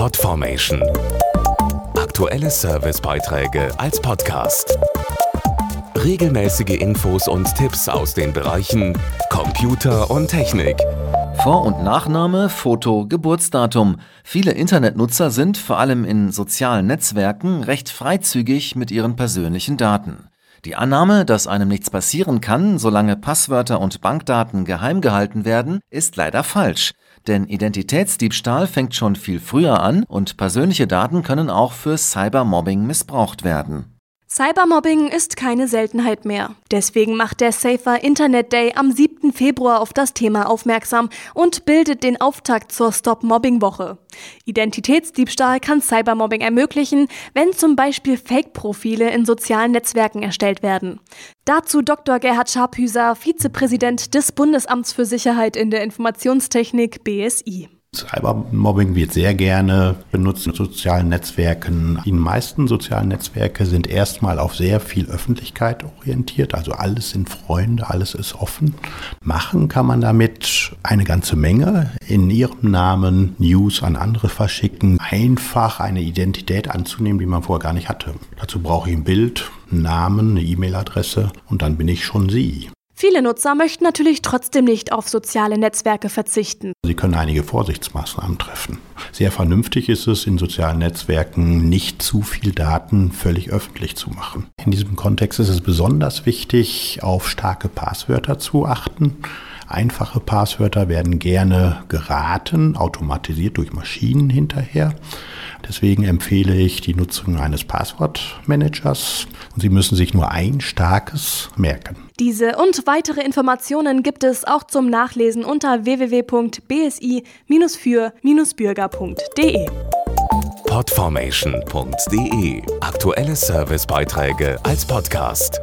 Podformation. Aktuelle Servicebeiträge als Podcast. Regelmäßige Infos und Tipps aus den Bereichen Computer und Technik. Vor- und Nachname, Foto, Geburtsdatum. Viele Internetnutzer sind vor allem in sozialen Netzwerken recht freizügig mit ihren persönlichen Daten. Die Annahme, dass einem nichts passieren kann, solange Passwörter und Bankdaten geheim gehalten werden, ist leider falsch. Denn Identitätsdiebstahl fängt schon viel früher an und persönliche Daten können auch für Cybermobbing missbraucht werden. Cybermobbing ist keine Seltenheit mehr. Deswegen macht der Safer Internet Day am 7. Februar auf das Thema aufmerksam und bildet den Auftakt zur Stop Mobbing Woche. Identitätsdiebstahl kann Cybermobbing ermöglichen, wenn zum Beispiel Fake-Profile in sozialen Netzwerken erstellt werden. Dazu Dr. Gerhard Scharphüser, Vizepräsident des Bundesamts für Sicherheit in der Informationstechnik BSI. Cybermobbing wird sehr gerne benutzt in sozialen Netzwerken. Die meisten sozialen Netzwerke sind erstmal auf sehr viel Öffentlichkeit orientiert. Also alles sind Freunde, alles ist offen. Machen kann man damit eine ganze Menge. In ihrem Namen News an andere verschicken. Einfach eine Identität anzunehmen, die man vorher gar nicht hatte. Dazu brauche ich ein Bild, einen Namen, eine E-Mail-Adresse und dann bin ich schon Sie. Viele Nutzer möchten natürlich trotzdem nicht auf soziale Netzwerke verzichten. Sie können einige Vorsichtsmaßnahmen treffen. Sehr vernünftig ist es, in sozialen Netzwerken nicht zu viel Daten völlig öffentlich zu machen. In diesem Kontext ist es besonders wichtig, auf starke Passwörter zu achten. Einfache Passwörter werden gerne geraten, automatisiert durch Maschinen hinterher. Deswegen empfehle ich die Nutzung eines Passwortmanagers und Sie müssen sich nur ein starkes merken. Diese und weitere Informationen gibt es auch zum Nachlesen unter www.bsi-für-bürger.de. Podformation.de Aktuelle Servicebeiträge als Podcast.